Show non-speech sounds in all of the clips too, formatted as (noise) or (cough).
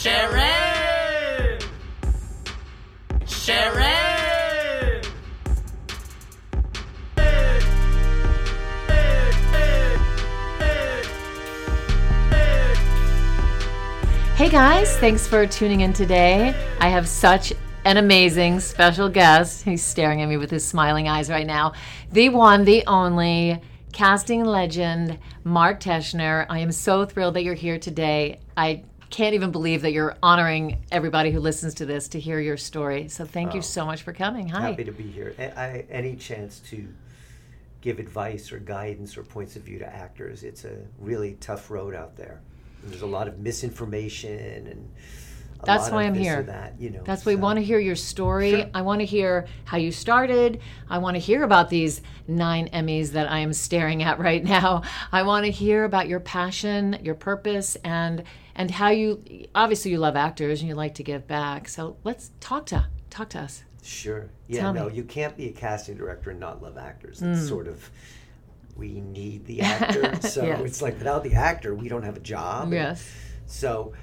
Sharon! Sharon! Hey guys, thanks for tuning in today. I have such an amazing special guest. He's staring at me with his smiling eyes right now. The one, the only casting legend, Mark Teschner. I am so thrilled that you're here today. I can't even believe that you're honoring everybody who listens to this to hear your story. So thank you so much for coming. Hi. Happy to be here. I, any chance to give advice or guidance or points of view to actors, it's a really tough road out there. And there's a lot of misinformation and a That's lot why of I'm here. That, you know, That's why we want to hear your story. Sure. I want to hear how you started. I want to hear about these nine Emmys that I am staring at right (laughs) now. I want to hear about your passion, your purpose, and and how you obviously you love actors and you like to give back. So let's talk to talk to us. Sure. Yeah, Tell no, me. you can't be a casting director and not love actors. Mm. It's sort of we need the (laughs) actor. So Yes. it's like without the actor, we don't have a job. And Yes. So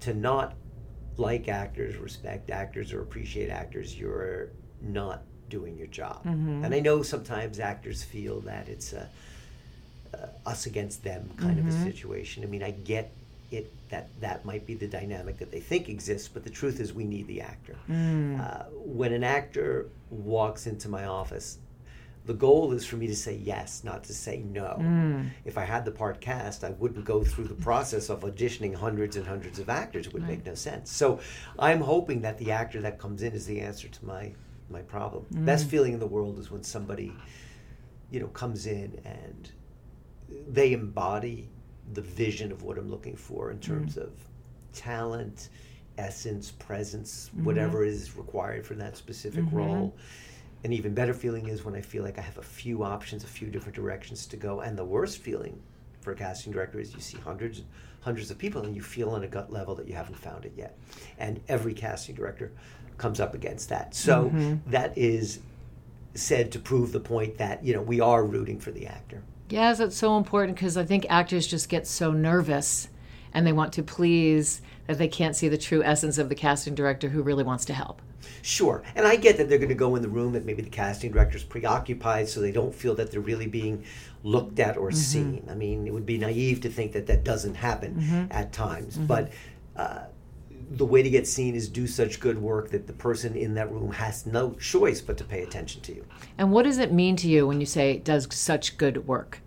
to not like actors, respect actors, or appreciate actors, you're not doing your job. Mm-hmm. And I know sometimes actors feel that it's a, uh us against them kind Mm-hmm. of a situation. I mean, I get it that that might be the dynamic that they think exists, but the truth is we need the actor. Mm. Uh, when an actor walks into my office, the goal is for me to say yes, not to say no. Mm. If I had the part cast, I wouldn't go through the process of auditioning hundreds and hundreds of actors. It would make no sense. So I'm hoping that the actor that comes in is the answer to my my problem. Best feeling in the world is when somebody, you know, comes in and they embody the vision of what I'm looking for in mm-hmm. terms of talent, essence, presence, mm-hmm. whatever is required for that specific mm-hmm. role. An even better feeling is when I feel like I have a few options, a few different directions to go. And the worst feeling for a casting director is you see hundreds and hundreds of people and you feel on a gut level that you haven't found it yet. And every casting director comes up against that. So that is said to prove the point that, you know, we are rooting for the actor. Yes, it's so important because I think actors just get so nervous and they want to please that they can't see the true essence of the casting director who really wants to help. Sure. And I get that they're going to go in the room that maybe the casting director's preoccupied so they don't feel that they're really being looked at or mm-hmm. seen. I mean, it would be naive to think that that doesn't happen mm-hmm. at times. Mm-hmm. But uh, the way to get seen is do such good work that the person in that room has no choice but to pay attention to you. And what does it mean to you when you say does such good work?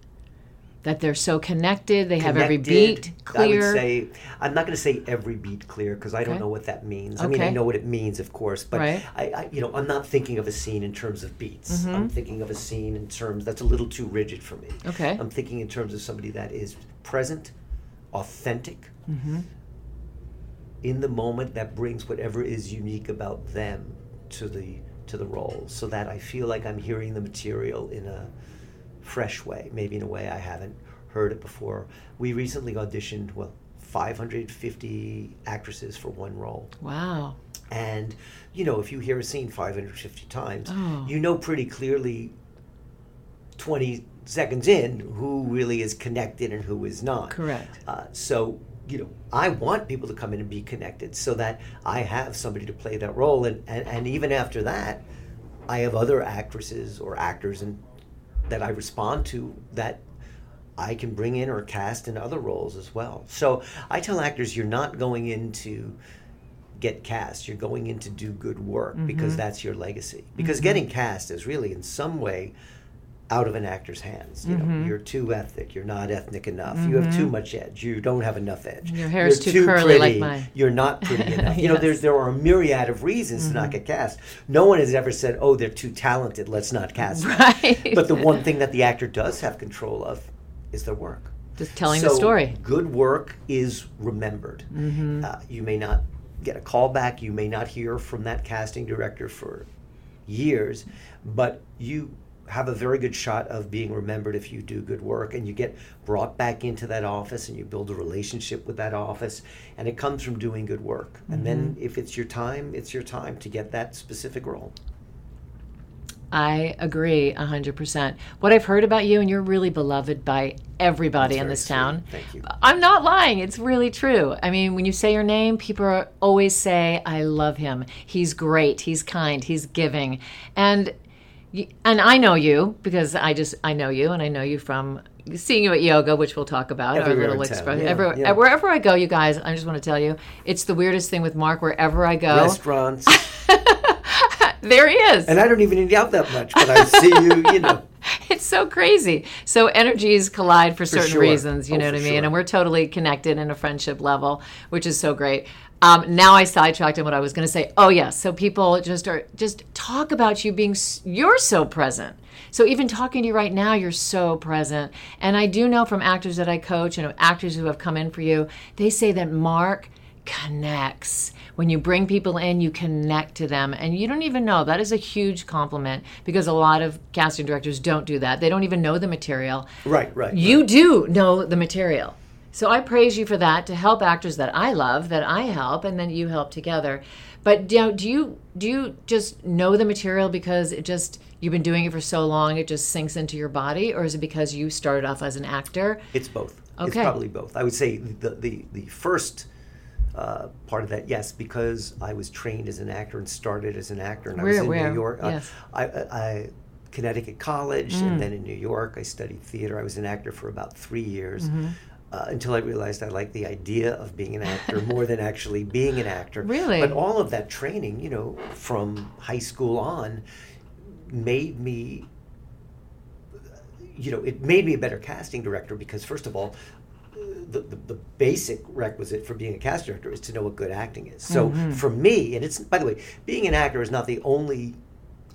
That they're so connected, they have every beat clear. I would say I'm not going to say every beat clear because I don't know what that means. I mean, I know what it means, of course, but Right. I, I, you know, I'm not thinking of a scene in terms of beats. Mm-hmm. I'm thinking of a scene in terms that's a little too rigid for me. Okay. I'm thinking in terms of somebody that is present, authentic, Mm-hmm. In the moment that brings whatever is unique about them to the to the role, so that I feel like I'm hearing the material in a fresh way, maybe in a way I haven't heard it before. We recently auditioned, well, 550 actresses for one role. wow. And, you know, if you hear a scene 550 times, Oh. you know pretty clearly 20 seconds in who really is connected and who is not. Correct. Uh, so, you know, I want people to come in and be connected so that I have somebody to play that role. And, and, and even after that, I have other actresses or actors and that I respond to that I can bring in or cast in other roles as well. So I tell actors, you're not going in to get cast. You're going in to do good work because mm-hmm. that's your legacy. Because mm-hmm. getting cast is really, in some way, out of an actor's hands. You know, mm-hmm. you're too ethnic. You're not ethnic enough. You have too mm-hmm. much edge. You don't have enough edge. Your hair is You're too curly like pretty. mine. You're not pretty (laughs) enough. You know, there's there are a myriad of reasons to not mm-hmm. get cast. No one has ever said, "Oh, they're too talented. Let's not cast." them." Right. But the (laughs) one thing that the actor does have control of is their work. Just telling the story. Good work is remembered. Uh, you may not get a call back. You may not hear from that casting director for years, but you have a very good shot of being remembered if you do good work and you get brought back into that office and you build a relationship with that office and it comes from doing good work and then mm-hmm. if it's your time it's your time to get that specific role I agree 100%. What I've heard about you, and you're really beloved by everybody in this sweet. town. Thank you. I'm not lying. It's really true. I mean, when you say your name, people are, always say, I love him. He's great. He's kind. He's giving. And and I know you because I just I know you and I know you from seeing you at yoga, which we'll talk about. Everywhere our little in town, express. yeah, everywhere, yeah. wherever I go, you guys, I just want to tell you, it's the weirdest thing with Mark. Wherever I go, Restaurants, (laughs) there he is. and I don't even eat out that much, but I see you. You know, (laughs) it's so crazy. So energies collide for certain sure. reasons, you Oh, know what I mean? sure. And we're totally connected in a friendship level, which is so great. Um, now I sidetracked on what I was going to say. Oh yes, so people just are just talk about you being you're so present. So even talking to you right now, you're so present. And I do know from actors that I coach and actors who have come in for you, they say that Mark connects. When you bring people in, you connect to them, and you don't even know. That is a huge compliment because a lot of casting directors don't do that. They don't even know the material. right, right. You do know the material. So I praise you for that to help actors that I love, that I help, and then you help together. But do you, do you do you just know the material because it just you've been doing it for so long it just sinks into your body, or is it because you started off as an actor? It's both. It's Okay. probably both. I would say the the, the first uh, part of that, yes, because I was trained as an actor and started as an actor, and I was Where- in where? New York. Uh, Yes. I, I, I Connecticut College, Mm. and then in New York, I studied theater. I was an actor for about three years. Mm-hmm. Uh, until I realized I liked the idea of being an actor (laughs) more than actually being an actor. Really? But all of that training, you know, from high school on, made me you know, it made me a better casting director because, first of all, the, the, the basic requisite for being a cast director is to know what good acting is. So Mm-hmm. for me, and it's, by the way, being an actor is not the only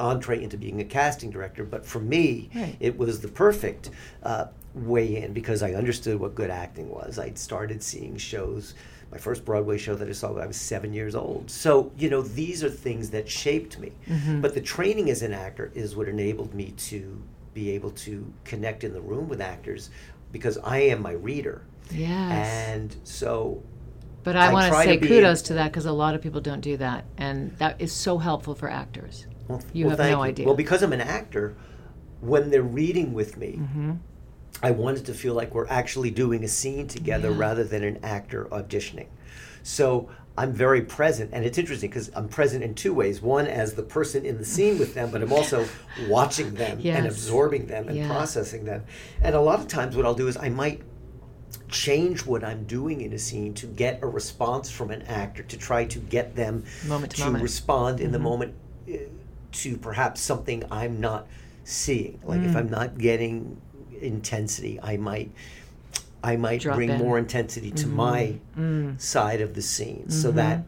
entree into being a casting director, but for me, Right. it was the perfect uh, way in because I understood what good acting was. I'd started seeing shows. My first Broadway show that I saw when I was seven years old. So, you know, these are things that shaped me. Mm-hmm. But the training as an actor is what enabled me to be able to connect in the room with actors because I am my reader. Yes. And so But I, I want to say kudos to that because a lot of people don't do that, and that is so helpful for actors. Well, You well, have no you. idea. Well, because I'm an actor, when they're reading with me, Mm-hmm. I wanted to feel like we're actually doing a scene together Yeah. rather than an actor auditioning. So I'm very present, and it's interesting because I'm present in two ways. One, as the person in the scene with them, but I'm also (laughs) watching them and absorbing them and Yeah. processing them. And a lot of times, what I'll do is I might change what I'm doing in a scene to get a response from an actor to try to get them Moment to moment. respond in the Mm-hmm. moment uh, to perhaps something I'm not seeing. Like Mm. if I'm not getting intensity, I might I might Drop bring in. more intensity to my Mm. side of the scene so Mm-hmm. that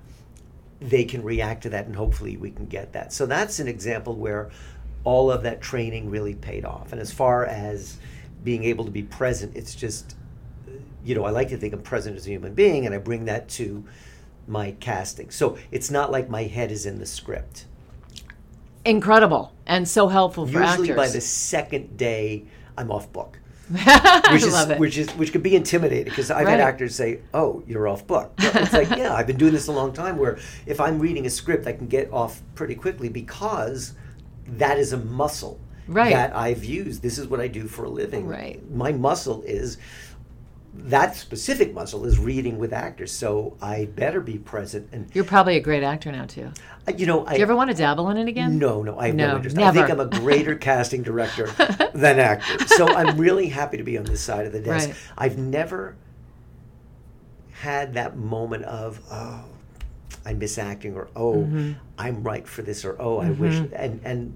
they can react to that and hopefully we can get that. So that's an example where all of that training really paid off. And as far as being able to be present, it's just you know, I like to think I'm present as a human being and I bring that to my casting. So it's not like my head is in the script. Incredible and so helpful for Usually actors. by the second day I'm off book. (laughs) I Which is love it. which is which could be intimidating because I've Right. had actors say, "Oh, you're off book." It's like, yeah, I've been doing this a long time. Where if I'm reading a script, I can get off pretty quickly because that is a muscle Right. that I've used. This is what I do for a living. Right. My muscle is that specific muscle is reading with actors, so I better be present. And You're probably a great actor now too. uh, you know, I Do you ever want to dabble in it again? no, no, I have no, No, interest. I think. I'm a greater (laughs) casting director than actor. So I'm really happy to be on this side of the desk. Right. I've never had that moment of, oh, I miss acting, or oh, Mm-hmm. I'm right for this, or oh, I wish. And and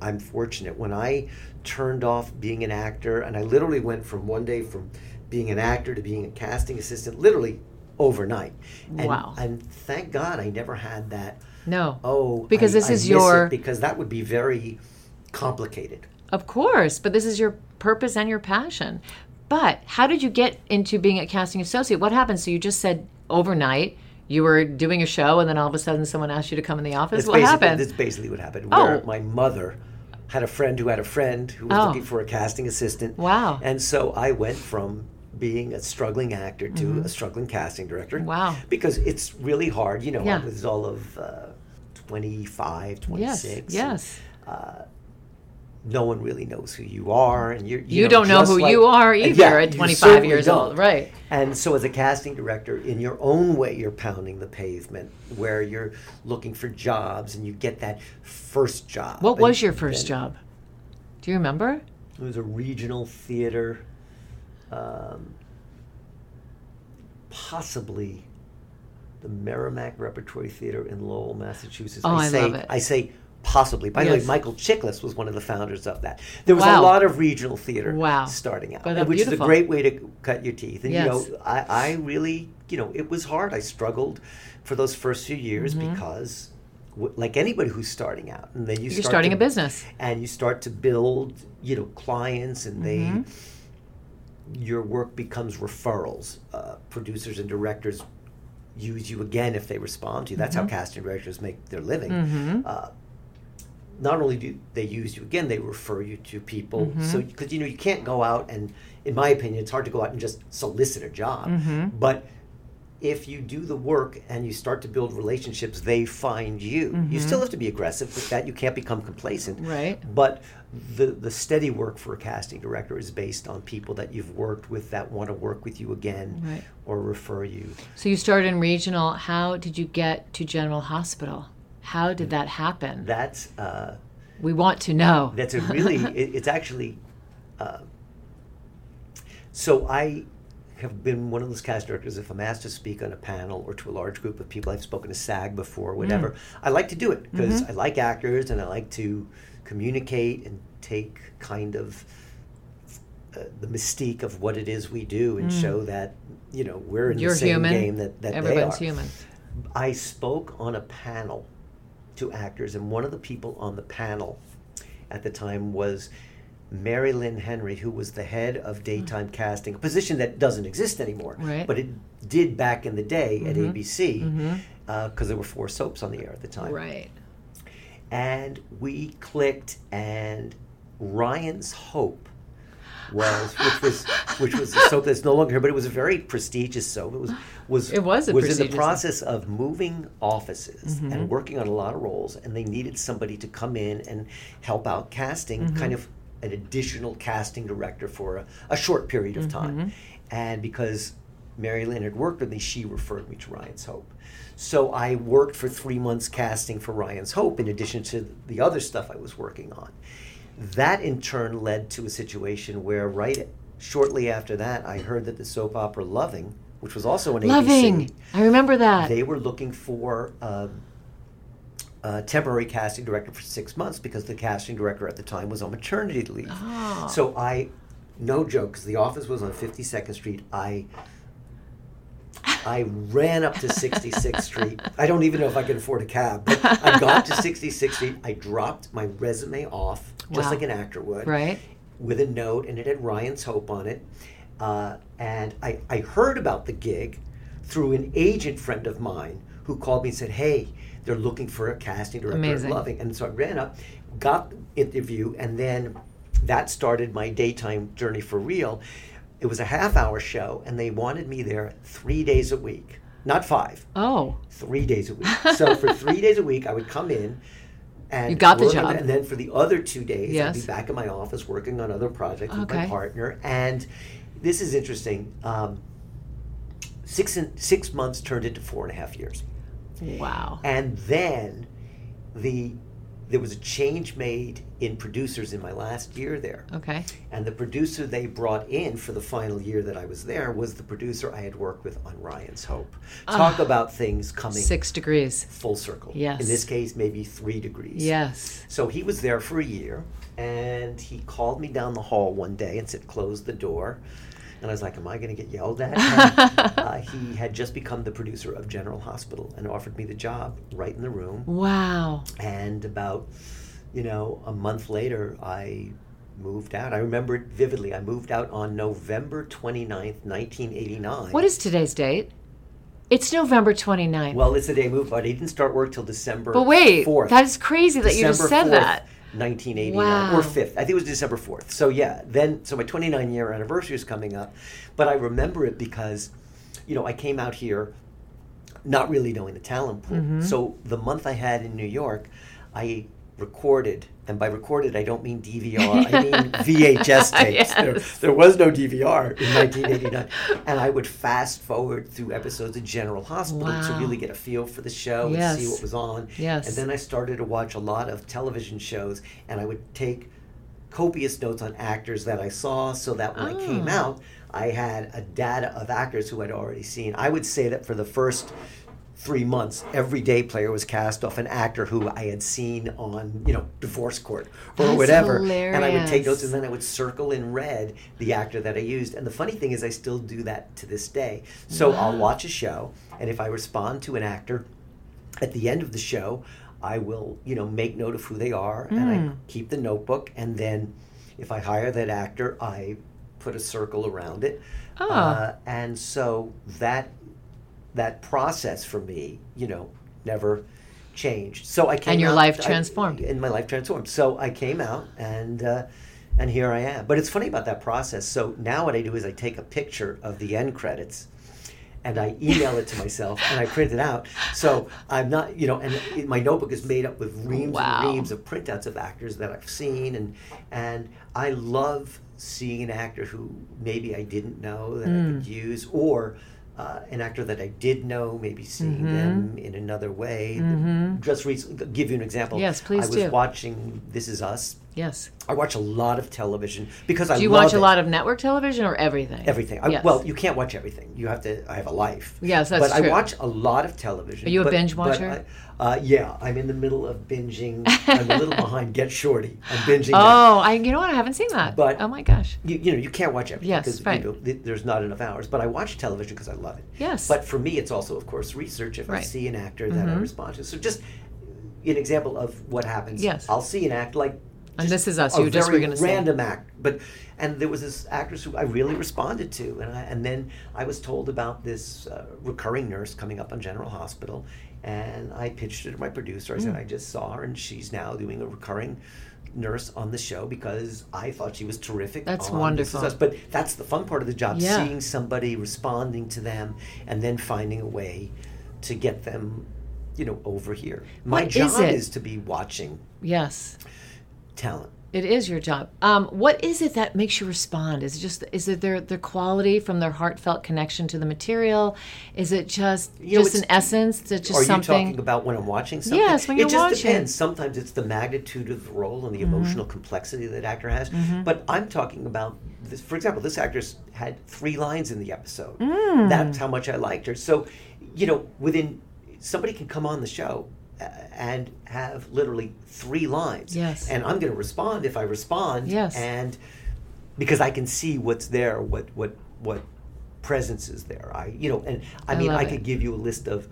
I'm fortunate when I turned off being an actor, and I literally went from one day from being an actor to being a casting assistant, literally overnight. And, Wow. And thank God I never had that No. oh Because I- this I is your- because that would be very complicated Of course, but this is your purpose and your passion. But how did you get into being a casting associate? What happened? So you just said overnight you were doing a show, and then all of a sudden someone asked you to come in the office. that's what happened? that's basically what happened Oh. my mother had a friend who had a friend who was Oh. looking for a casting assistant Wow. and so i went from being a struggling actor to a struggling casting director Mm-hmm. Wow. because it's really hard you know Yeah. i was all of uh, 25 yes. 26 and, Yes. no one really knows who you are, and you're, you, You don't know who like- you are and either at 25 years don't. old, right. And so, as a casting director, in your own way, you're pounding the pavement where you're looking for jobs, and you get that first job. What And was your first then job? Do you remember? It was a regional theater, um, possibly the Merrimack Repertory Theater in Lowell, Massachusetts. Oh, I say, love it. I say possibly. By the way, Michael Chiklis was one of the founders of that. There was Wow. a lot of regional theater Wow. starting out, which is a great way to cut your teeth. And Yes. you know, I, I really, you know, it was hard. I struggled for those first few years Mm-hmm. because. w- Like anybody who's starting out, and then you You're start starting to- a business. and you start to build you know clients and they Mm-hmm. Your work becomes referrals uh, producers and directors use you again if they respond to you that's Mm-hmm. how casting directors make their living uh, not only do they use you again they refer you to people Mm-hmm. so because you know you can't go out and in my opinion it's hard to go out and just solicit a job Mm-hmm. but if you do the work and you start to build relationships, they find you. You still have to be aggressive with that. You can't become complacent. Mm-hmm. Right. But the the steady work for a casting director is based on people that you've worked with that want to work with you again Right. or refer you. So you started in regional. How did you get to General Hospital? How did that happen? That's uh, We want to know. that's a really (laughs) it, it's actually uh, so I have been one of those cast directors. If I'm asked to speak on a panel or to a large group of people, I've spoken to SAG before, whatever. Mm. I like to do it because mm-hmm. I like actors and I like to communicate and take kind of uh, the mystique of what it is we do and mm. show that you know we're in You're the same human. game that, that Everyone's they are. human. I spoke on a panel to actors, and one of the people on the panel at the time was Mary Lynn Henry, who was the head of daytime casting, a position that doesn't exist anymore, Right. but it did back in the day at ABC because there were four soaps on the air at the time. Right. And we clicked, and Ryan's Hope was which was (laughs) which was a soap that's no longer here, but it was a very prestigious soap. It was was It was was in the process of moving offices Mm-hmm. and working on a lot of roles, and they needed somebody to come in and help out casting, Mm-hmm. kind of an additional casting director for a, a short period of time. Mm-hmm. And because Mary Lynn had worked with me, she referred me to Ryan's Hope. So I worked for three months casting for Ryan's Hope in addition to the other stuff I was working on. That in turn led to a situation where right shortly after that, I heard that the soap opera Loving, which was also an Loving. ABC, I remember that. they were looking for um, a temporary casting director for six months because the casting director at the time was on maternity leave. Oh. So I, no joke, because the office was on 52nd Street. I I ran up to 66th Street. I don't even know if I could afford a cab, but I got to 66th Street. I dropped my resume off, just Wow. like an actor would Right. with a note, and it had Ryan's Hope on it. Uh, and I, I heard about the gig through an agent friend of mine who called me and said, "Hey, they're looking for a casting director Amazing. Loving." And so I ran up, got the interview, and then that started my daytime journey for real. It was a half-hour show, and they wanted me there three days a week, not five oh. three days a week. (laughs) So for three days a week, I would come in and You got the job. and then for the other two days, I'd be back in my office working on other projects with my partner. And this is interesting. Um, six and six months turned into four and a half years, Wow. and then the there was a change made in producers in my last year there. Okay. And the producer they brought in for the final year that I was there was the producer I had worked with on Ryan's Hope. Ah. Talk about things coming Six degrees. full circle. Yes. In this case, maybe three degrees. Yes. So he was there for a year, and he called me down the hall one day and said, "Close the door." And I was like, "Am I going to get yelled at?" (laughs) And, uh, he had just become the producer of General Hospital and offered me the job right in the room. Wow. And about, you know, a month later, I moved out. I remember it vividly. I moved out on November 29th, 1989. What is today's date? It's November 29th. Well, it's the day I moved, but I didn't start work till December. but wait, 4th. that's crazy that you just said 4th, that. 1989 Wow. or 5th. I think it was December 4th. So yeah, then so my 29 year anniversary is coming up, but I remember it because you know, I came out here not really knowing the talent pool. Mm-hmm. So the month I had in New York, I recorded, and by recorded I don't mean DVR, I mean (laughs) VHS tapes. Yes. There, there was no DVR in 1989, (laughs) and I would fast forward through episodes of General Hospital to really get a feel for the show and see what was on. Yes. And then I started to watch a lot of television shows, and I would take copious notes on actors that I saw, so that when I came Oh. out, I had a data of actors who I'd already seen. I would say that for the first three months, every day player was cast off an actor who I had seen on, you know, divorce court or That's whatever. And I would take notes and then I would circle in red the actor that I used. And the funny thing is I still do that to this day. So I'll watch a show and if I respond to an actor at the end of the show, I will, you know, make note of who they are and Hmm. I keep the notebook and then if I hire that actor, I put a circle around it. Oh. Uh, and so that that process for me, you know, never changed. So I came And your out- life I- transformed. and my life transformed. So I came out and uh, and here I am. But it's funny about that process. So now what I do is I take a picture of the end credits and I email it to myself and I print it out. So I'm not, you know, and my notebook is made up with reams Wow. and reams of printouts of actors that I've seen and and I love seeing an actor who maybe I didn't know that I Mm. could use or uh, an actor that I did know, maybe seeing Mm-hmm. them in another way. Just recently, give you an example. Yes, please I was do. watching This Is Us. Yes. I watch a lot of television because I Do you watch a it. lot of network television or everything? Everything. I, Yes. Well, you can't watch everything. You have to. I have a life. Yes, that's but true. I watch a lot of television. Are you a binge watcher? I- uh, yeah, I'm in the middle of binging. I'm a little behind Get Shorty. I'm binging. (laughs) now. Oh, I you know what? I haven't seen that. But- oh my gosh. You, you know, you can't watch everything Yes, because right. you know, th- there's not enough hours. But I watch television because I love it. Yes. But for me, it's also, of course, research. If I see an actor that I Mhm. respond to, so just an example of what happens. Yes. I'll see an act like. And This Is Us, you just were gonna say. random act, but and there was this actress who I really responded to, and I, and then I was told about this uh, recurring nurse coming up on General Hospital, and I pitched it to my producer. I Mm. said I just saw her, and she's now doing a recurring nurse on the show because I thought she was terrific. That's Is wonderful. But that's the fun part of the job: Yeah. seeing somebody responding to them, and then finding a way to get them, you know, over here. My What is job is to be watching Yes. Talent. It is your job. Um, what is it that makes you respond? Is it just is it their their quality from their heartfelt connection to the material? Is it just You know, just an essence? Just Are something? you talking about when I'm watching something? Yes, when it you're watching. It just watching. depends. Sometimes it's the magnitude of the role and the Mm-hmm. emotional complexity that actor has. But I'm talking about this. For example, this actress had three lines in the episode. Mm. That's how much I liked her. So, you know, within somebody can come on the show and have literally three lines. Yes. And I'm going to respond if I respond. Yes. And because I can see what's there, what what what presence is there. I you know, and I, I mean, I it. could give you a list of.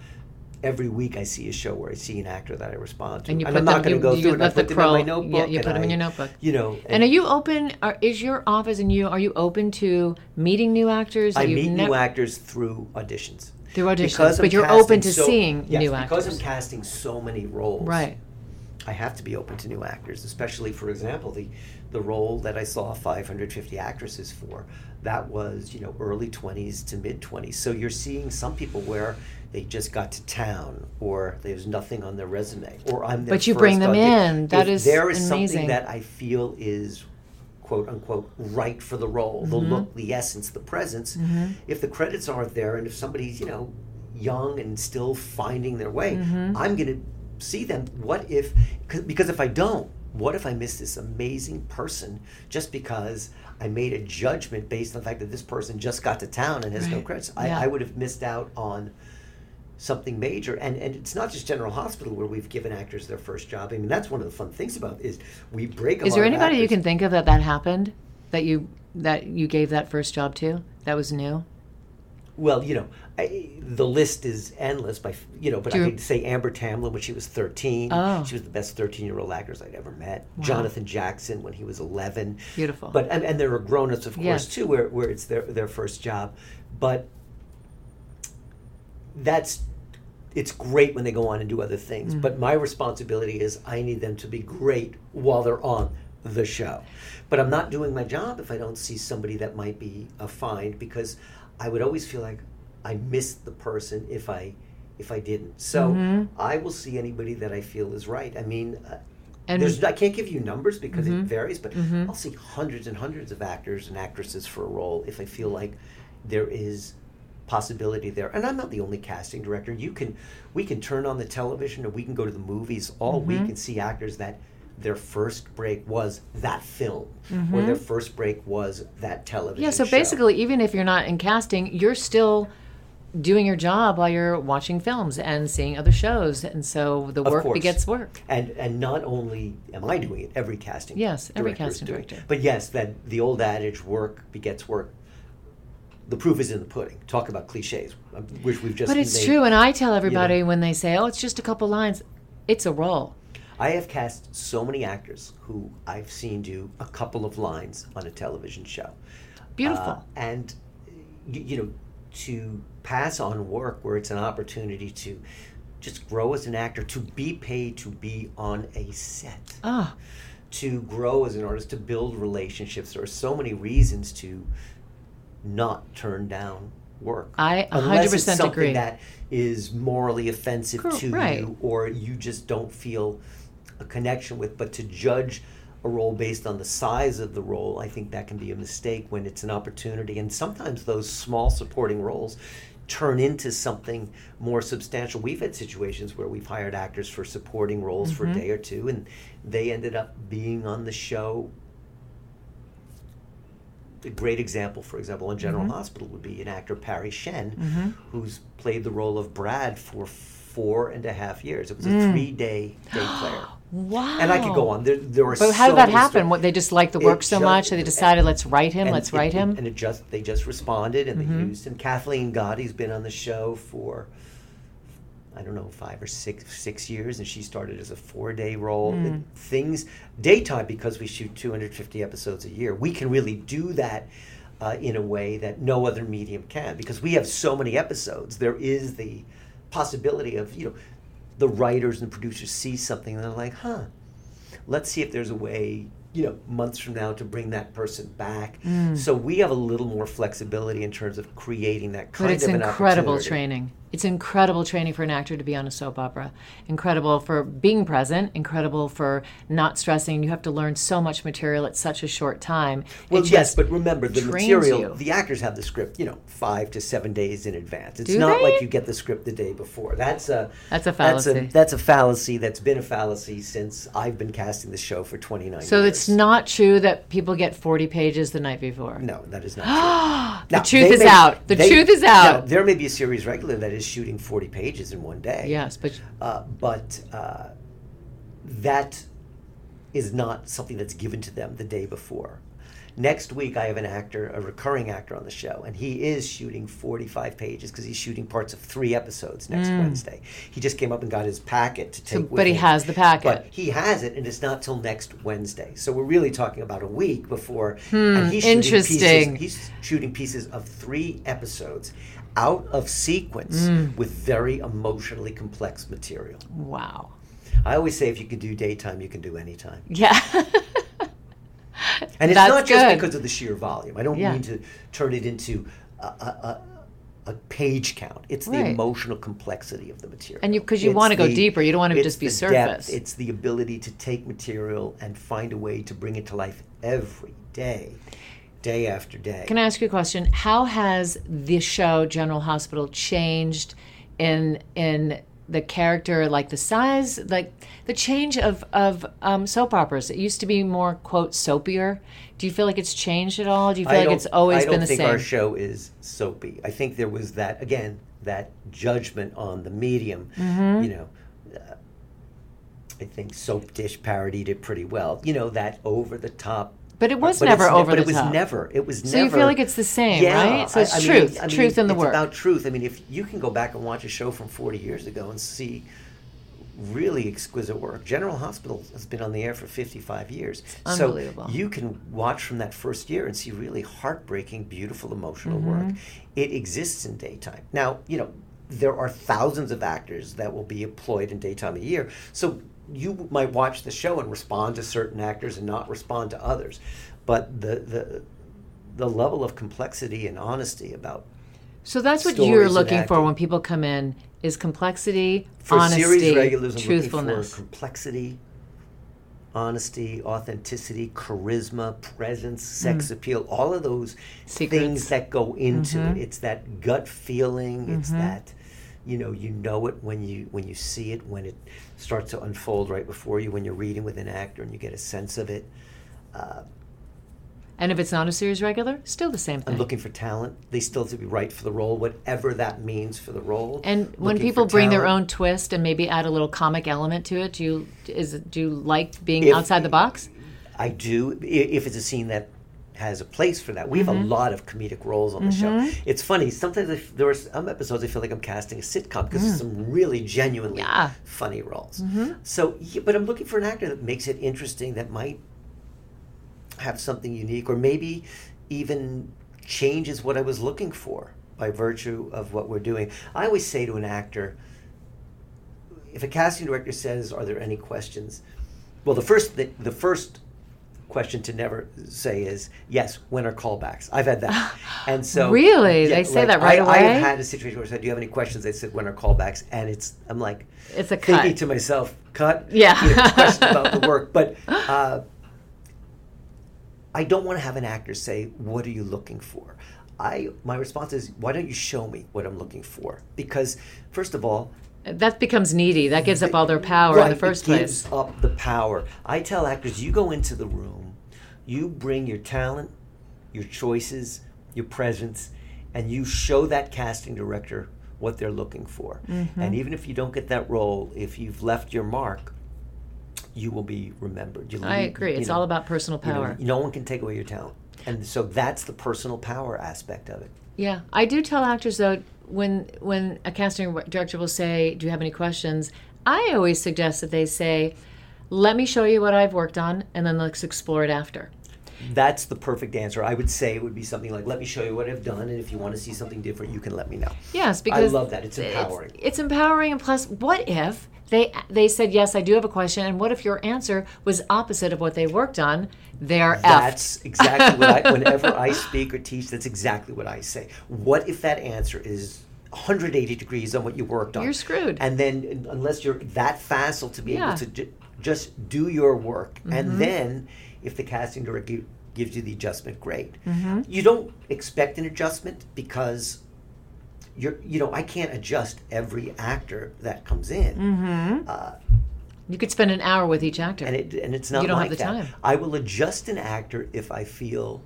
Every week, I see a show where I see an actor that I respond to, And you I'm put not them- going to you- go you through it. I let the put them in my notebook. yeah, you put them in your notebook. You know, and are you open? Are, is your office and you are you open to meeting new actors? I meet nev- new actors through auditions. Through auditions, Because I'm but you're casting open to so- seeing yes, new actors. because. I'm casting so many roles. right. I have to be open to new actors, especially, for example, the the role that I saw 550 actresses for. That was, you know, early 20s to mid 20s. So you're seeing some people where they just got to town, or there's nothing on their resume, or I'm their But you bring them in. That if is there is amazing. something that I feel is quote unquote right for the role the Mm-hmm. look the essence the presence if the credits aren't there and if somebody's you know young and still finding their way Mm-hmm. i'm going to see them what if because if i don't what if i miss this amazing person just because i made a judgment based on the fact that this person just got to town and has no Right. credits Yeah. I, I would have missed out on something major and and it's not just general hospital where we've given actors their first job i mean that's one of the fun things about it is we break a Is there anybody you can think of that that happened? That you that you gave that first job to? That was new. Well, you know, I, the list is endless. By you know, but Do I you- could say Amber Tamblyn when she was thirteen. Oh. She was the best thirteen-year-old actress I'd ever met. Wow. Jonathan Jackson when he was eleven. Beautiful. But and, and there are grown-ups, of course, Yes. too, where, where it's their their first job. But that's it's great when they go on and do other things. Mm-hmm. But my responsibility is I need them to be great while they're on the show. But I'm not doing my job if I don't see somebody that might be a find because I would always feel like I missed the person if I if I didn't. So Mhm. I will see anybody that I feel is right. I mean, uh, And- There's, I can't give you numbers because Mm-hmm. it varies, but I'll see hundreds and hundreds of actors and actresses for a role if I feel like there is possibility there. And I'm not the only casting director. You can, we can turn on the television or we can go to the movies all Mm-hmm. week and see actors that their first break was that film or their first break was that television. Mm-hmm. Yeah, so show. basically, even if you're not in casting, you're still doing your job while you're watching films and seeing other shows, and so the Of work course. begets work. And and not only am I doing it, every casting Yes, every casting director. But yes, that the old adage, work begets work. The proof is in the pudding. Talk about cliches, um, which we've just. But it's made. true, and I tell everybody know. when they say, "Oh, it's just a couple lines," it's a role. I have cast so many actors who I've seen do a couple of lines on a television show. Beautiful. Uh, and y- you know, to pass on work where it's an opportunity to just grow as an actor, to be paid to be on a set. oh, to grow as an artist, to build relationships. There are so many reasons to not turn down work. I Unless it's 100% something agree. that is morally offensive to right. you or you just don't feel a connection with. But to judge a role based on the size of the role, I think that can be a mistake when it's an opportunity. And sometimes those small supporting roles turn into something more substantial. We've had situations where we've hired actors for supporting roles for a Mm-hmm. day or two, and they ended up being on the show. A great example, for example, on General Mm-hmm. Hospital would be an actor, Parry Shen, who's played the role of Brad for four and a half years. It was a Mm. three day day (gasps) player. wow! And I could go on. There, there are But how so did that happen? stories. What they just liked the It work so just- much that they decided, let's write him, let's it- write him. And it just they just responded and Mm-hmm. they used him. Kathleen Gati's been on the show for I don't know five or six six years, and she started as a four day role. Mm. Things daytime because we shoot 250 episodes a year. We can really do that. Uh, in a way that no other medium can, because we have so many episodes. There is the possibility of you know, the writers and producers see something and they're like, huh, let's see if there's a way you know months from now to bring that person back so we have a little more flexibility in terms of creating that kind But it's of an incredible training. It's incredible training for an actor to be on a soap opera. Incredible for being present. Incredible for not stressing. You have to learn so much material at such a short time. well It yes but remember the material you. the actors have the script you know five to seven days in advance it's Do not they? like you get the script the day before that's a That's a that's fallacy. a, that's a fallacy that's been a fallacy since i've been casting the show for 29 So years it's not true that people get 40 pages the night before. no that is not (gasps) true The Now, truth is may- out. The they- truth is now, out. there may be a series regular that is shooting 40 pages in one day Yes, but Uh, but uh, that is not something that's given to them the day before. Next week, I have an actor, a recurring actor on the show, and he is shooting 45 pages because he's shooting parts of three episodes next Wednesday. He just came up and got his packet to take So- but he him. has the packet. But he has it, and it's not till next Wednesday. So we're really talking about a week before. and he's shooting Hmm, interesting. Pieces, he's shooting pieces of three episodes out of sequence Hmm. with very emotionally complex material. wow. I always say if you can do daytime, you can do anytime. Yeah. And it's That's not just good. because of the sheer volume. I don't Yeah. mean to turn it into a, a, a, page count. It's the Right. emotional complexity of the material. And 'cause you It's wanna go deeper. You don't wanna just be the surface. Depth. It's the ability to take material and find a way to bring it to life every day, day after day. Can I ask you a question? How has the show General Hospital changed in in the character, like the size, like the change of of um, soap operas? It used to be more quote soapier. Do you feel like it's changed at all? Do you feel I like it's always I don't think our show is soapy. I think there was that again that judgment on the medium. Mm-hmm. You know, uh, I think Soapdish parodied it pretty well. You know that over the top. But it was but never over but the it was never. It was So never. So you feel like it's the same, yeah, right? So it's I- I mean, truth, I mean, truth in the it's work. about truth. I mean, if you can go back and watch a show from 40 years ago and see really exquisite work. General Hospital has been on the air for 55 years. unbelievable. So you can watch from that first year and see really heartbreaking, beautiful, emotional Mm-hmm. work. It exists in daytime. Now, you know, there are thousands of actors that will be employed in daytime a year. So you might watch the show and respond to certain actors and not respond to others. But the the the level of complexity and honesty about So that's what you're looking for when people come in is complexity, for honesty, series regulars truthfulness. for complexity honesty, authenticity, charisma, presence, sex Mm. appeal, all of those Secrets. things that go into Mm-hmm. it. It's that gut feeling. It's that you know you know it when you when you see it when it starts to unfold right before you when you're reading with an actor and you get a sense of it. Uh, and if it's not a series regular, still the same thing. I'm looking for talent. They still have to be right for the role, whatever that means for the role. and when people bring their own twist and maybe add a little comic element to it, do you is do you like being If- outside the box? I do if it's a scene that has a place for that. We have Mm-hmm. a lot of comedic roles on the show. It's funny. Sometimes I f there are some episodes I feel like I'm casting a sitcom because there's some really genuinely Mm. Yeah. Mm-hmm. funny roles. So, yeah, but I'm looking for an actor that makes it interesting, that might have something unique, or maybe even changes what I was looking for by virtue of what we're doing. I always say to an actor, if a casting director says, "Are there any questions?" Well, the first the, the first question to never say is yes. When are callbacks? I've had that, (sighs) and so Really? They say that right I, I have had a situation where I said, "Do you have any questions?" They said, "When are callbacks?" And it's I'm like It's a thinking cut. to myself, "Cut." Yeah. You know, questions about the work, (laughs) but. Uh, I don't want to have an actor say, "What are you looking for?" I my response is, "Why don't you show me what I'm looking for?" Because first of all, That becomes needy. That gives up all their power in the first it place. gives up the power. I tell actors, you go into the room, you bring your talent, your choices, your presence, and you show that casting director what they're looking for. Mm-hmm. And even if you don't get that role, if you've left your mark, you will be remembered. You I leave- agree. It's know, all about personal you know, power. no one can take away your talent. And so that's the personal power aspect of it. Yeah, I do tell actors though when when a casting director will say, "Do you have any questions?" I always suggest that they say, "Let me show you what I've worked on, and then let's explore it after." That's the perfect answer. I would say it would be something like, "Let me show you what I've done, and if you want to see something different, you can let me know." Yes, because I love that. It's empowering. It's, empowering, and plus, what if they they said, "Yes, I do have a question," and what if your answer was opposite of what they worked on? They're effed. That's exactly what I. Whenever I speak or teach, that's exactly what I say. What if that answer is 180 degrees on what you worked on? You're screwed. And then, unless you're that facile to be Yeah. Mm-hmm. able to ju- just do your work, and then if the casting director gi- gives you the adjustment, great. Mm-hmm. You don't expect an adjustment because. You're, you know, I can't adjust every actor that comes in. you could spend an hour with each actor. and it and it's not You don't have the that. time. I will adjust an actor if I feel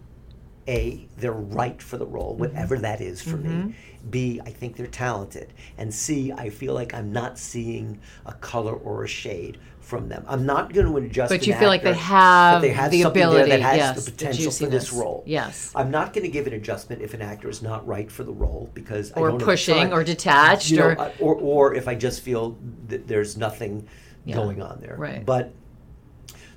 a they're right for the role, Mm-hmm. whatever that is for me. B I think they're talented, and C I feel like I'm not seeing a color or a shade from them. I'm not going to adjust. But you feel like they have they have the ability, that has yes, the the potential for this role. Yes. I'm not going to give an adjustment if an actor is not right for the role because I Or pushing or detached You know, or- or or if I just feel that there's nothing Yeah. going on there. Right. But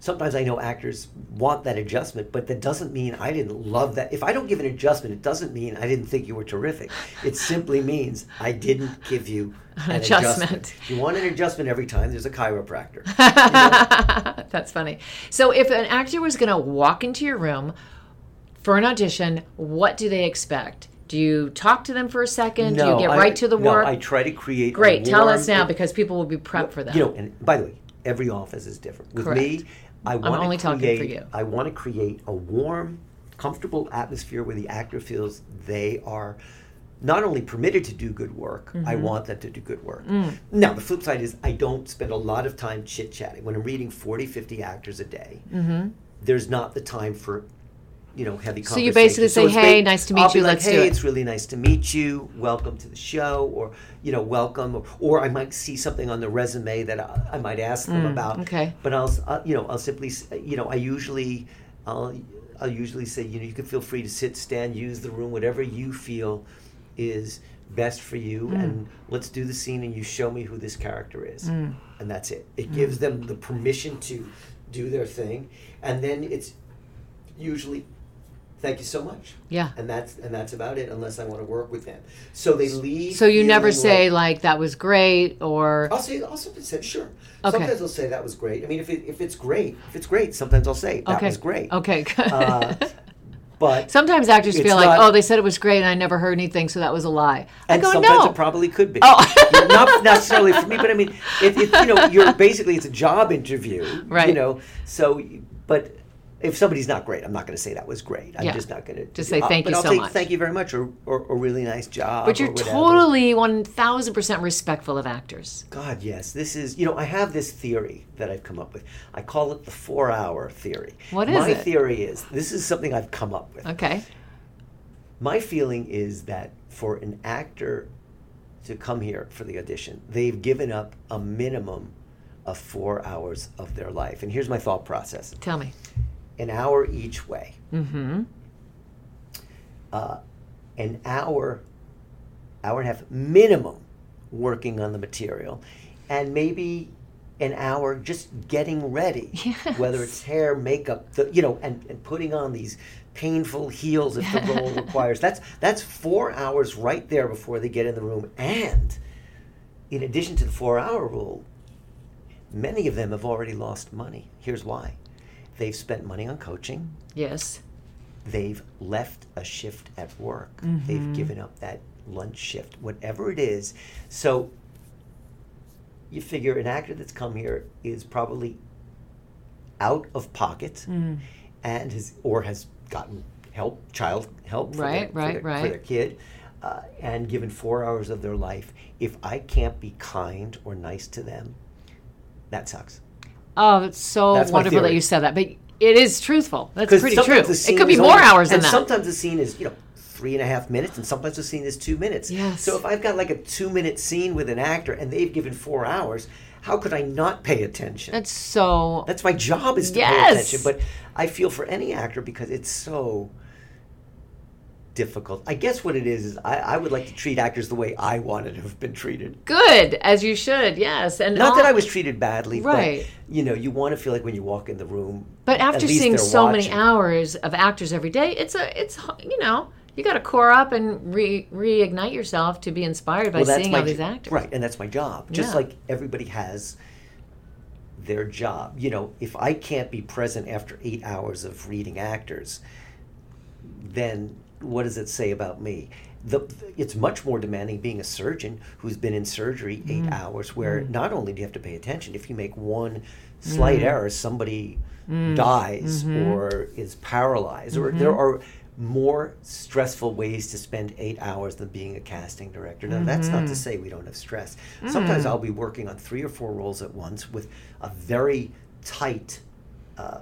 sometimes I know actors want that adjustment, but that doesn't mean I didn't love that. If I don't give an adjustment, it doesn't mean I didn't think you were terrific. It simply means I didn't give you (laughs) an, adjustment. adjustment. If you want an adjustment every time, there's a chiropractor. (laughs) That's funny. So, if an actor was going to walk into your room for an audition, what do they expect? Do you talk to them for a second? do you get I- right to the no, work? I try to create. a Great. Tell us now because people will be prepped for that. You know, and by the way, every office is different. With me, Correct. I want only to talking create. for you. I want to create a warm, comfortable atmosphere where the actor feels they are not only permitted to do good work. I Mm-hmm. want them to do good work. Mm. Now, the flip side is I don't spend a lot of time chit chatting. When I'm reading 40, 50 actors a day, there's not the time for. You know, heavy Mm-hmm. So you conversation. basically say, "Hey, ba- nice to meet I'll you, like, let's do hey, it." it's really nice to meet you. Welcome to the show, or you know, welcome. Or, or I might see something on the resume that I, I might ask them about. Mm, okay. But I'll, uh, you know, I'll simply, you know, I usually, I'll, I'll usually say, you know, you can feel free to sit, stand, use the room, whatever you feel is best for you, Mm. and let's do the scene, and you show me who this character is, Mm. and that's it. It gives them the permission to do their thing, and then it's usually. Thank you so much. Yeah. And that's and that's about it, unless I want to work with them. So they leave. So you never say like- like that was great or I'll say, I'll sometimes say, sure. Okay. Sometimes I'll say that was great. I mean, if, it, if it's great, if it's great, sometimes I'll say that okay, was great. Okay. Uh, (laughs) But Sometimes actors feel like, not- oh, they said it was great and I never heard anything, so that was a lie. I and go, sometimes no. it probably could be. Oh. not necessarily for me, but I mean, it, it, you know, you're basically it's a job interview, Right. You know, so but if somebody's not great, I'm not going to say that was great. I'm Yeah. just not going to Just say thank you I'll so much. Thank you very much, or or, or really nice job. but you're totally 1000% respectful of actors. God, yes. This is, you know, I have this theory that I've come up with. I call it the four hour theory. What is My it? theory is this is something I've come up with. Okay. My feeling is that for an actor to come here for the audition, they've given up a minimum of four hours of their life. And here's my thought process Tell me. An hour each way. Mm-hmm. uh, an hour, hour and a half minimum working on the material, and maybe an hour just getting ready, Yes. whether it's hair, makeup, the, you know, and, and putting on these painful heels if the role (laughs) requires. That's that's four hours right there before they get in the room. And in addition to the four-hour rule, many of them have already lost money. Here's why: they've spent money on coaching Yes. they've left a shift at work. Mm-hmm. They've given up that lunch shift, whatever it is. So you figure an actor that's come here is probably out of pocket Mm. and has or has gotten help, child help for, Right, their, right, for, their, right. for their kid, uh, and given four hours of their life. If I can't be kind or nice to them, that sucks. Oh, it's so That's my wonderful that theory. you said that. But it is truthful. That's pretty true. sometimes the It scene could be is more only- hours than and that. Sometimes the scene is, you know, three and a half minutes, and sometimes the scene is two minutes. Yes. So if I've got like a two minute scene with an actor and they've given four hours, how could I not pay attention? That's so. That's my job is to Yes. pay attention. But I feel for any actor because it's so difficult. I guess what it is is I, I would like to treat actors the way I wanted to have been treated. Good, as you should, yes. And Not all- that I was treated badly, Right. but you know, you want to feel like when you walk in the room. But after seeing so many hours of actors every day, it's a, it's you know, you got to core up and re reignite yourself to be inspired by Well, seeing my all these actors. Right, and that's my job. Just Yeah. like everybody has their job. You know, if I can't be present after eight hours of reading actors, then what does it say about me? The, it's much more demanding being a surgeon who's been in surgery eight Mm. hours, where not only do you have to pay attention, if you make one slight Mm. error, somebody dies Mm-hmm. or is paralyzed, or there are more stressful ways to spend eight hours than being a casting director. Now, that's Mm-hmm. not to say we don't have stress. Sometimes Mm. I'll be working on three or four roles at once with a very tight uh,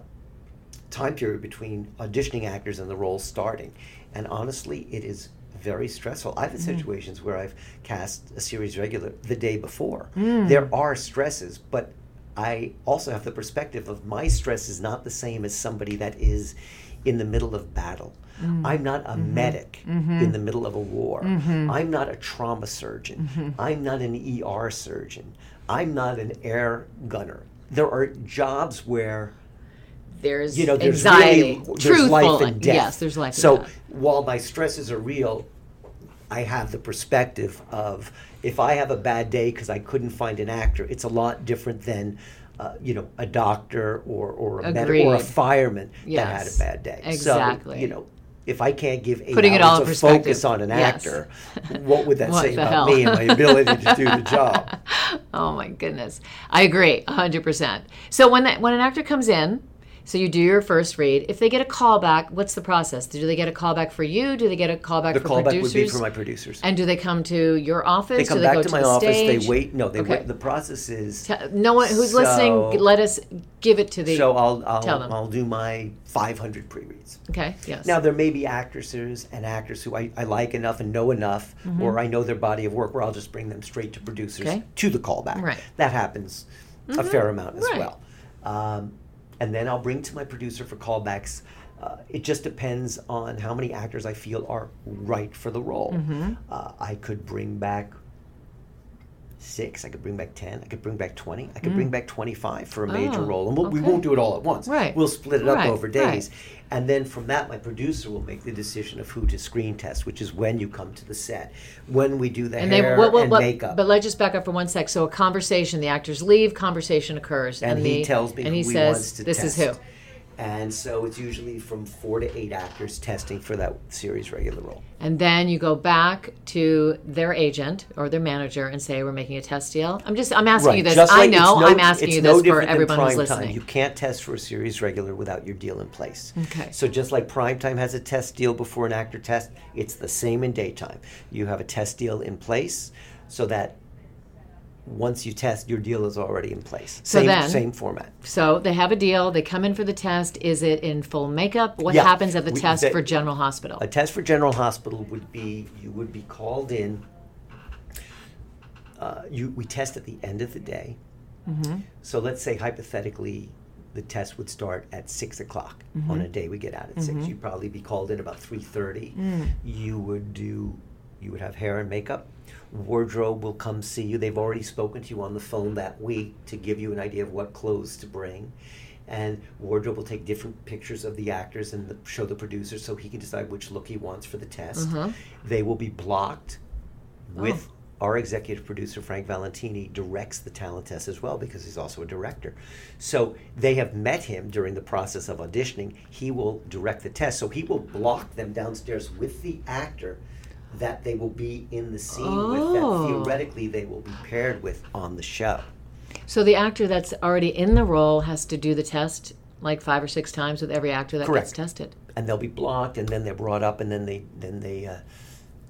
time period between auditioning actors and the role starting. And honestly, it is very stressful. I've had Mm. situations where I've cast a series regular the day before. Mm. There are stresses, but I also have the perspective of my stress is not the same as somebody that is in the middle of battle. Mm. I'm not a Mm-hmm. medic in the middle of a war. I'm not a trauma surgeon. Mm-hmm. I'm not an ER surgeon. I'm not an air gunner. There are jobs where There's you know there's anxiety, really there's life and death. Yes, there's life. So while my stresses are real, I have the perspective of if I have a bad day because I couldn't find an actor, it's a lot different than. Uh, you know, a doctor or or a medic or a fireman that had a bad day. exactly. So, you know, if I can't give eight Putting it hours of focus on an Yes. actor, what would that (laughs) What say about hell? me and my ability to do the job? (laughs) Oh my goodness. I agree 100%. So when that when an actor comes in, so you do your first read, if they get a callback, what's the process? Do they get a callback for you? Do they get a callback The for callback producers? would be for my producers. and do they come to your office? They come they back go to to my the office. stage? They wait. No, they Okay. wait. The process is No one who's So- listening, let us give it to the So I'll I'll, Tell them. I'll do my 500 pre-reads. Okay, yes. Now there may be actresses and actors who I, I like enough and know enough, or I know their body of work, where I'll just bring them straight to producers Mm-hmm. Okay. to the callback. Right. Mm-hmm. That happens a fair amount as Right. well. Um, and then I'll bring to my producer for callbacks. Uh, it just depends on how many actors I feel are right for the role. Mm-hmm. Uh, I could bring back six. I could bring back ten. I could bring back twenty. I could bring back twenty-five for a major Mm. Oh, role, and we'll, we okay. won't do it all at once. Right. We'll split it up Right, over right. days, and then from that, my producer will make the decision of who to screen test, which is when you come to the set, when we do the and they hair what, what, and what, makeup. But let's just back up for one sec. So a conversation, the actors leave, conversation occurs, and, the, he tells me and who he says, wants to "This test. is who." And so it's usually from four to eight actors testing for that series regular role. And then you go back to their agent or their manager and say, "We're making a test deal." I'm just, I'm asking you this. I know no- I'm asking you no this for different everyone who's prime time. listening. You can't test for a series regular without your deal in place. Okay. So just like primetime has a test deal before an actor test, it's the same in daytime. You have a test deal in place so that once you test, your deal is already in place. So Same, then- same format. So they have a deal. They come in for the test. Is it in full makeup? What Yeah. happens at the We- test that- for General Hospital? A test for General Hospital would be you would be called in. Uh, you we test at the end of the day. Mm-hmm. So let's say hypothetically, the test would start at six o'clock Mm-hmm. on a day we get out at six. You'd probably be called in about three thirty. Mm. You would do. You would have hair and makeup. Wardrobe will come see you. They've already spoken to you on the phone that week to give you an idea of what clothes to bring. And wardrobe will take different pictures of the actors and the, show the producer so he can decide which look he wants for the test. Uh-huh. They will be blocked with Oh. our executive producer Frank Valentini directs the talent test as well because he's also a director. So they have met him during the process of auditioning. He will direct the test. So he will block them downstairs with the actor that they will be in the scene with that Oh. theoretically they will be paired with on the show. So the actor that's already in the role has to do the test like five or six times with every actor that Correct. gets tested. and they'll be blocked, and then they're brought up, and then they then they uh,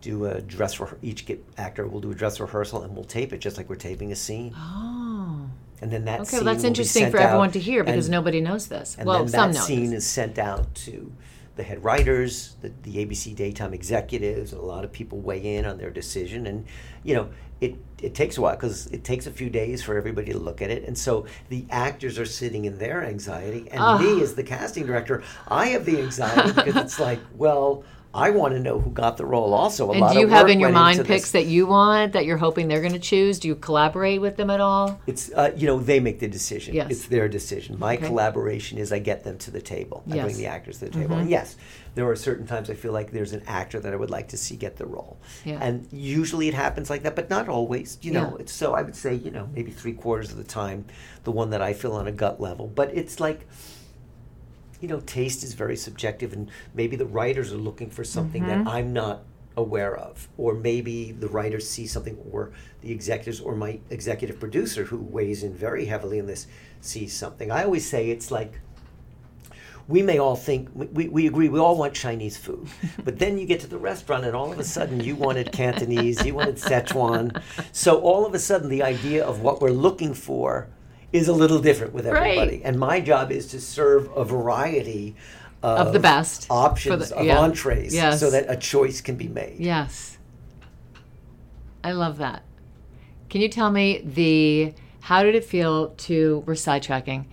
do a dress for each get, actor will do a dress rehearsal, and we'll tape it just like we're taping a scene, Oh. and then that Okay, scene well, that's interesting for everyone to hear because and- nobody knows this. And well, then some that know scene this. is sent out to the head writers, the, the ABC daytime executives, and a lot of people weigh in on their decision. And you know, it it takes a while because it takes a few days for everybody to look at it. And so the actors are sitting in their anxiety, and Ah. me as the casting director, I have the anxiety (laughs) because it's like, well. I want to know who got the role. Also, a And lot do you of have in your mind picks this. that you want that you're hoping they're going to choose? Do you collaborate with them at all? It's uh, you know they make the decision. Yes. It's their decision. My Okay. collaboration is I get them to the table. I Yes. Mm-hmm. bring the actors to the table. And yes, there are certain times I feel like there's an actor that I would like to see get the role. Yeah. And usually it happens like that, but not always. You know, Yeah. it's, so I would say you know maybe three quarters of the time, the one that I feel on a gut level. But it's like. You know, taste is very subjective, and maybe the writers are looking for something Mm-hmm. that I'm not aware of, or maybe the writers see something, or the executives, or my executive producer, who weighs in very heavily in this, sees something. I always say it's like we may all think we, we agree we all want Chinese food, (laughs) but then you get to the restaurant and all of a sudden you wanted Cantonese, you wanted Szechuan. So all of a sudden the idea of what we're looking for is a little different with Right. everybody. And my job is to serve a variety of, Of the best options the- of yeah. entrees Yes. so that a choice can be made. Yes. I love that. Can you tell me the how did it feel to we're sidetracking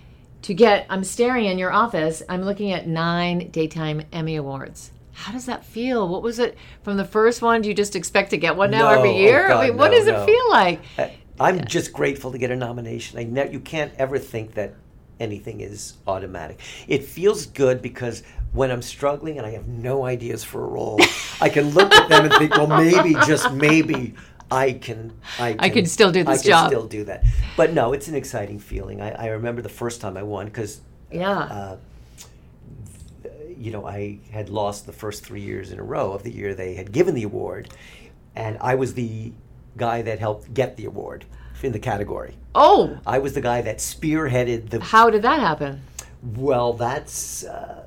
to get I'm staring in your office, I'm looking at nine daytime Emmy Awards. How does that feel? What was it from the first one? Do you just expect to get one now No, every oh year? I God, mean, what no, does no. it feel like? Uh, I'm just grateful to get a nomination. I ne- you can't ever think that anything is automatic. It feels good because when I'm struggling and I have no ideas for a role, I can look at them and think, well, maybe, just maybe, I can. I can, can still do this I can job. still do that. But no, it's an exciting feeling. I, I remember the first time I won because Yeah. uh, you know, I had lost the first three years in a row of the year they had given the award, and I was the guy that helped get the award in the category. oh, I was the guy that spearheaded the. how did that happen? Well, that's. Uh,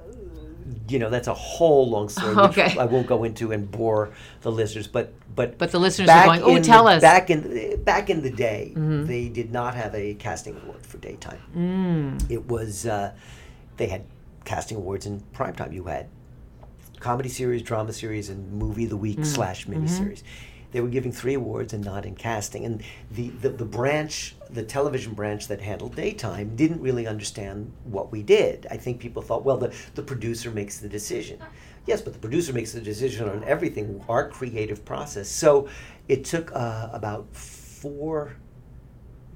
you know that's a whole long story, Okay. I won't go into and bore the listeners. But but But the listeners are going, "Oh, tell the- us." Back in back in the day, Mm-hmm. they did not have a casting award for daytime. Mm. It was uh, they had casting awards in primetime. You had comedy series, drama series, and movie of the week Mm. slash Mm-hmm. They were giving three awards and not in casting. And the, the, the branch, the television branch that handled daytime, didn't really understand what we did. I think people thought, well, the, the producer makes the decision. Yes, but the producer makes the decision on everything, our creative process. So it took uh, about four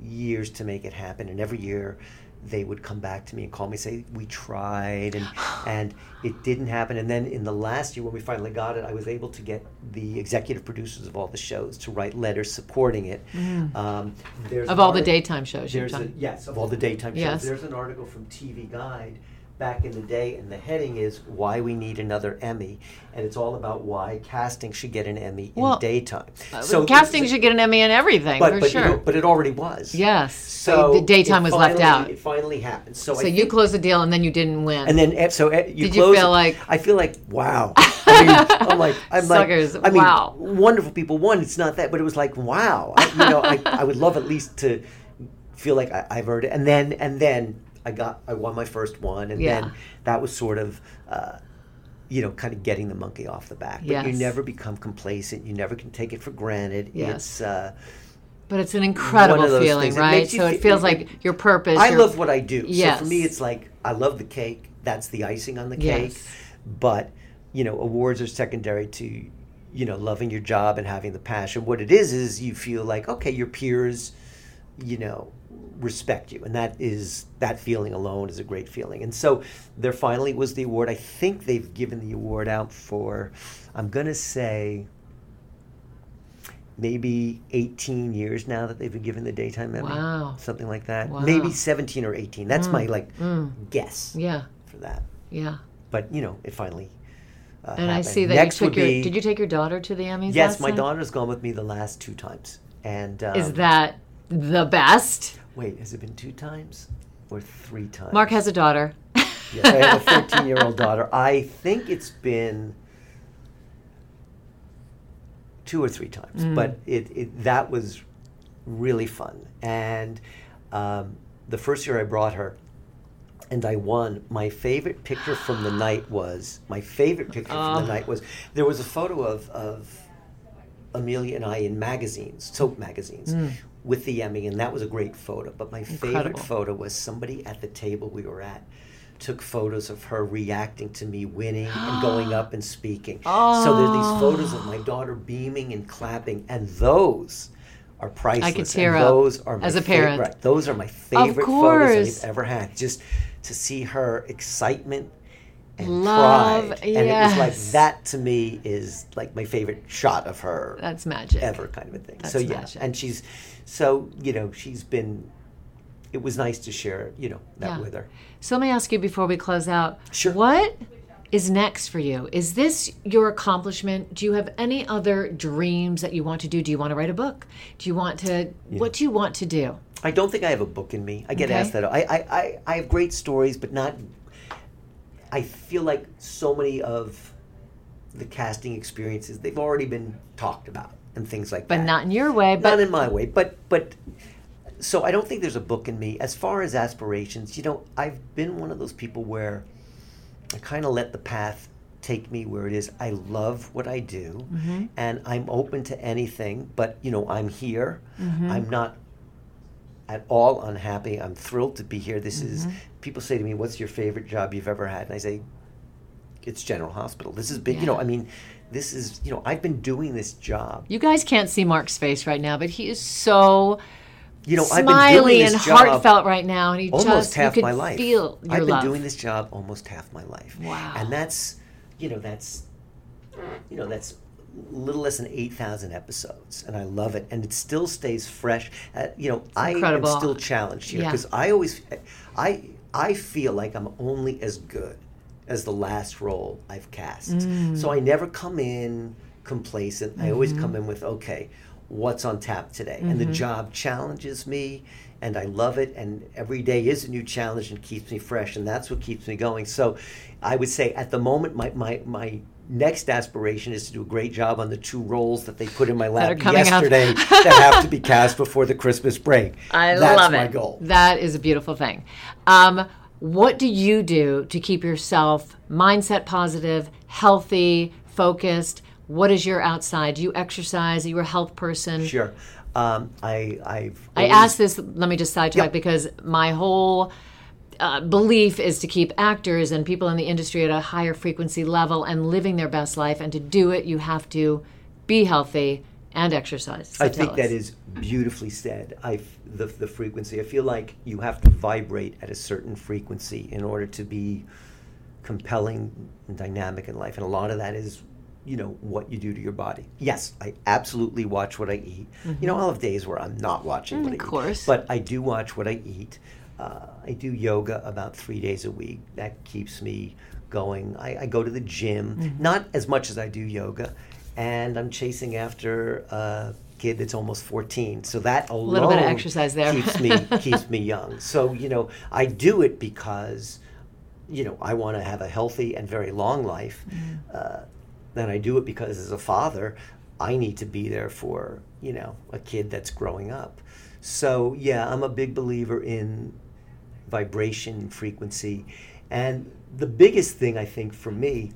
years to make it happen, and every year they would come back to me and call me, and say we tried, and and it didn't happen. And then in the last year, when we finally got it, I was able to get the executive producers of all the shows to write letters supporting it. Um, there's Mm. Of an all the daytime shows There's a, yes, of all the daytime shows. Yes. There's an article from TV Guide back in the day, and the heading is "Why We Need Another Emmy," and it's all about why casting should get an Emmy Well, in daytime. so casting should get an Emmy in everything but for but, sure. you know, but it already was. yes. So the daytime was left out. It finally happened. So, So you closed the deal and then you didn't win. and then eh, so eh, you Did you close feel like- I feel like wow. (laughs) I mean, I'm like I'm Suckers, like I mean wow. wonderful people. One, it's not that, but it was like wow. I, you know, I, I would love at least to feel like I, I've heard it. And then and then I got I won my first one, and Yeah. then that was sort of. Uh, you know, kind of getting the monkey off the back. But you never become complacent. You never can take it for granted. Yes. It's uh, but it's an incredible one of those feeling, things. Right? makes So it feels it- like your purpose. I your- love what I do. Yes. So for me, it's like I love the cake. That's the icing on the cake. Yes. But you know, awards are secondary to you know loving your job and having the passion. What it is is you feel like okay, your peers, you know, respect you, and that is that feeling alone is a great feeling. And so there finally was the award. I think they've given the award out for. I'm gonna say. Maybe 18 years now that they've been given the daytime Emmy Wow. something like that. Wow. Maybe 17 or 18. That's my like mm. guess Yeah, for that. yeah. But you know, it finally. Uh, And I see that Next you took your. be Did you take your daughter to the Emmys? yes. My time? daughter's gone with me the last two times, and um, Is that the best? Wait? Has it been two times or three times? Mark has a daughter. (laughs) Yes, I have a 14 year old daughter. I think it's been two or three times, Mm. but it, it that was really fun. And um, the first year I brought her, and I won. My favorite picture from the (gasps) night was my favorite picture from Oh. the night was there was a photo of of Amelia and I in magazines, soap magazines. With the Emmy, and that was a great photo. But my favorite photo was somebody at the table we were at took photos of her reacting to me winning and going up and speaking. So there's these photos of my oh. daughter beaming and clapping, and those are priceless. tear and up those are my as a parent. right, those are my favorite photos I've ever had. Just to see her excitement and Love, pride, and it was like yes. that to me is like my favorite shot of her That's magic. ever kind of a thing. That's so yeah, magic. and she's so you know she's been. It was nice to share you know that Yeah. with her. So let me ask you before we close out. Sure. What is next for you? Is this your accomplishment? Do you have any other dreams that you want to do? Do you want to write a book? Do you want to? What do you want to do? I don't think I have a book in me. I get Okay. asked that. I, I, I, I have great stories, but not. I feel like so many of the casting experiences they've already been talked about and things like But that. But not in your way. But not in my way. But but so I don't think there's a book in me. As far as aspirations, you know, I've been one of those people where I kind of let the path take me where it is. I love what I do, Mm-hmm. and I'm open to anything. But you know, I'm here. Mm-hmm. I'm not at all unhappy. I'm thrilled to be here. This is Mm-hmm. People say to me, "What's your favorite job you've ever had?" And I say, "It's General Hospital." This is big. You know, I mean, this is you know, I've been doing this job. you guys can't see Mark's face right now, but he is so You know, I've been doing smiley this and job heartfelt right now, and he almost just half my life. feel I've been love. doing this job almost half my life. Wow. And that's, you know, that's, you know, that's a little less than eight thousand episodes, and I love it, and it still stays fresh. Uh, you know, I incredible. am still challenged here Yeah. because I always, I, I feel like I'm only as good as the last role I've cast. Mm. So I never come in complacent. I always Mm-hmm. come in with okay. What's on tap today? And the job challenges me, and I love it. And every day is a new challenge and keeps me fresh, and that's what keeps me going. So, I would say at the moment, my my my next aspiration is to do a great job on the two roles that they put in my lap up. yesterday that have to be cast before the Christmas break. (laughs) I That's love my it. goal. That is a beautiful thing. Um, what do you do to keep yourself mindset positive, healthy, focused? What is your outside? Do you exercise? Are you a health person? Sure. Um, I I've I asked this. Let me just sidetrack Yep. because my whole uh, belief is to keep actors and people in the industry at a higher frequency level and living their best life. And to do it, you have to be healthy and exercise. So I think that us. is beautifully said. I the the frequency. I feel like you have to vibrate at a certain frequency in order to be compelling and dynamic in life, and a lot of that is, you know, what you do to your body. Yes, I absolutely watch what I eat. You know, I'll have days where I'm not watching what I Mm-hmm. of eat, course. but I do watch what I eat. Uh, I do yoga about three days a week. That keeps me going. I, I go to the gym, Mm-hmm. not as much as I do yoga, and I'm chasing after a kid that's almost 14. So that alone little bit of exercise there. keeps me (laughs) keeps me young. So you know, I do it because you know I want to have a healthy and very long life. Uh, and I do it because as a father, I need to be there for you know a kid that's growing up. So yeah, I'm a big believer in vibration, frequency, and the biggest thing I think for me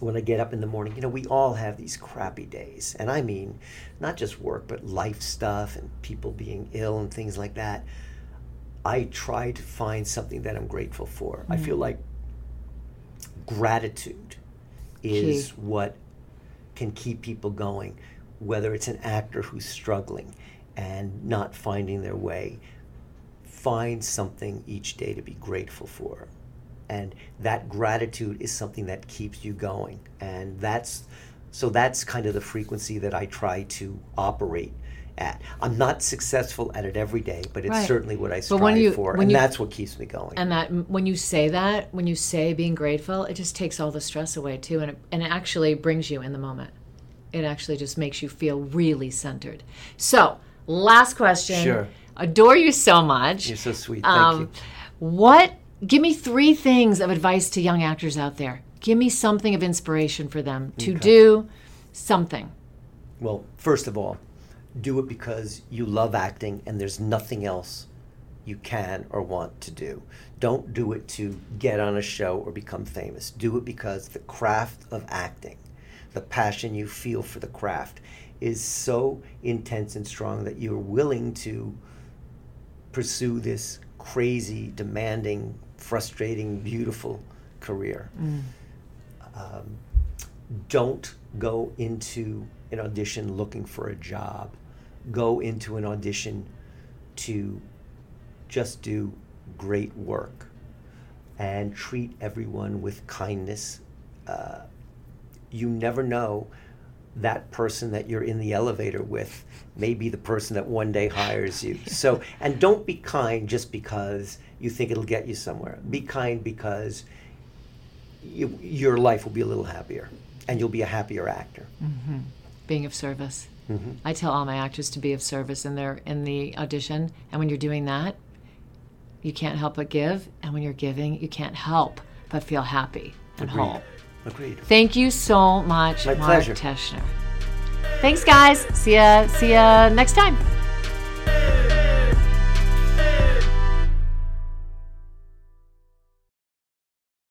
when I get up in the morning, you know, we all have these crappy days. And I mean, not just work, but life stuff and people being ill and things like that. I try to find something that I'm grateful for. I feel mm. like gratitude is Key. what can keep people going, whether it's an actor who's struggling and not finding their way. Find something each day to be grateful for. And that gratitude is something that keeps you going. And that's so that's kind of the frequency that I try to operate at. I'm not successful at it every day, but it's Right. certainly what I strive you- for. And you- that's what keeps me going. And that when you say that, when you say being grateful, it just takes all the stress away too, and it, and it actually brings you in the moment. It actually just makes you feel really centered. So, last question. Sure. Adore you so much. You're so sweet. Thank Um, you. What? Give me three things of advice to young actors out there. Give me something of inspiration for them to do something. Well, first of all, do it because you love acting and there's nothing else you can or want to do. Don't do it to get on a show or become famous. Do it because the craft of acting, the passion you feel for the craft, is so intense and strong that you're willing to pursue this crazy, demanding, frustrating, beautiful career. Um, don't go into an audition looking for a job. Go into an audition to just do great work and treat everyone with kindness. Uh, you never know that person that you're in the elevator with may be the person that one day hires you. (laughs) So, and don't be kind just because you think it'll get you somewhere. Be kind because you, your life will be a little happier and you'll be a happier actor. Being of service. Mm-hmm. I tell all my actors to be of service in their in the audition, and when you're doing that, you can't help but give, and when you're giving, you can't help but feel happy and Agreed. whole. Agreed. Thank you so much, My Mark pleasure. Teschner. Thanks, guys. See ya. See ya next time.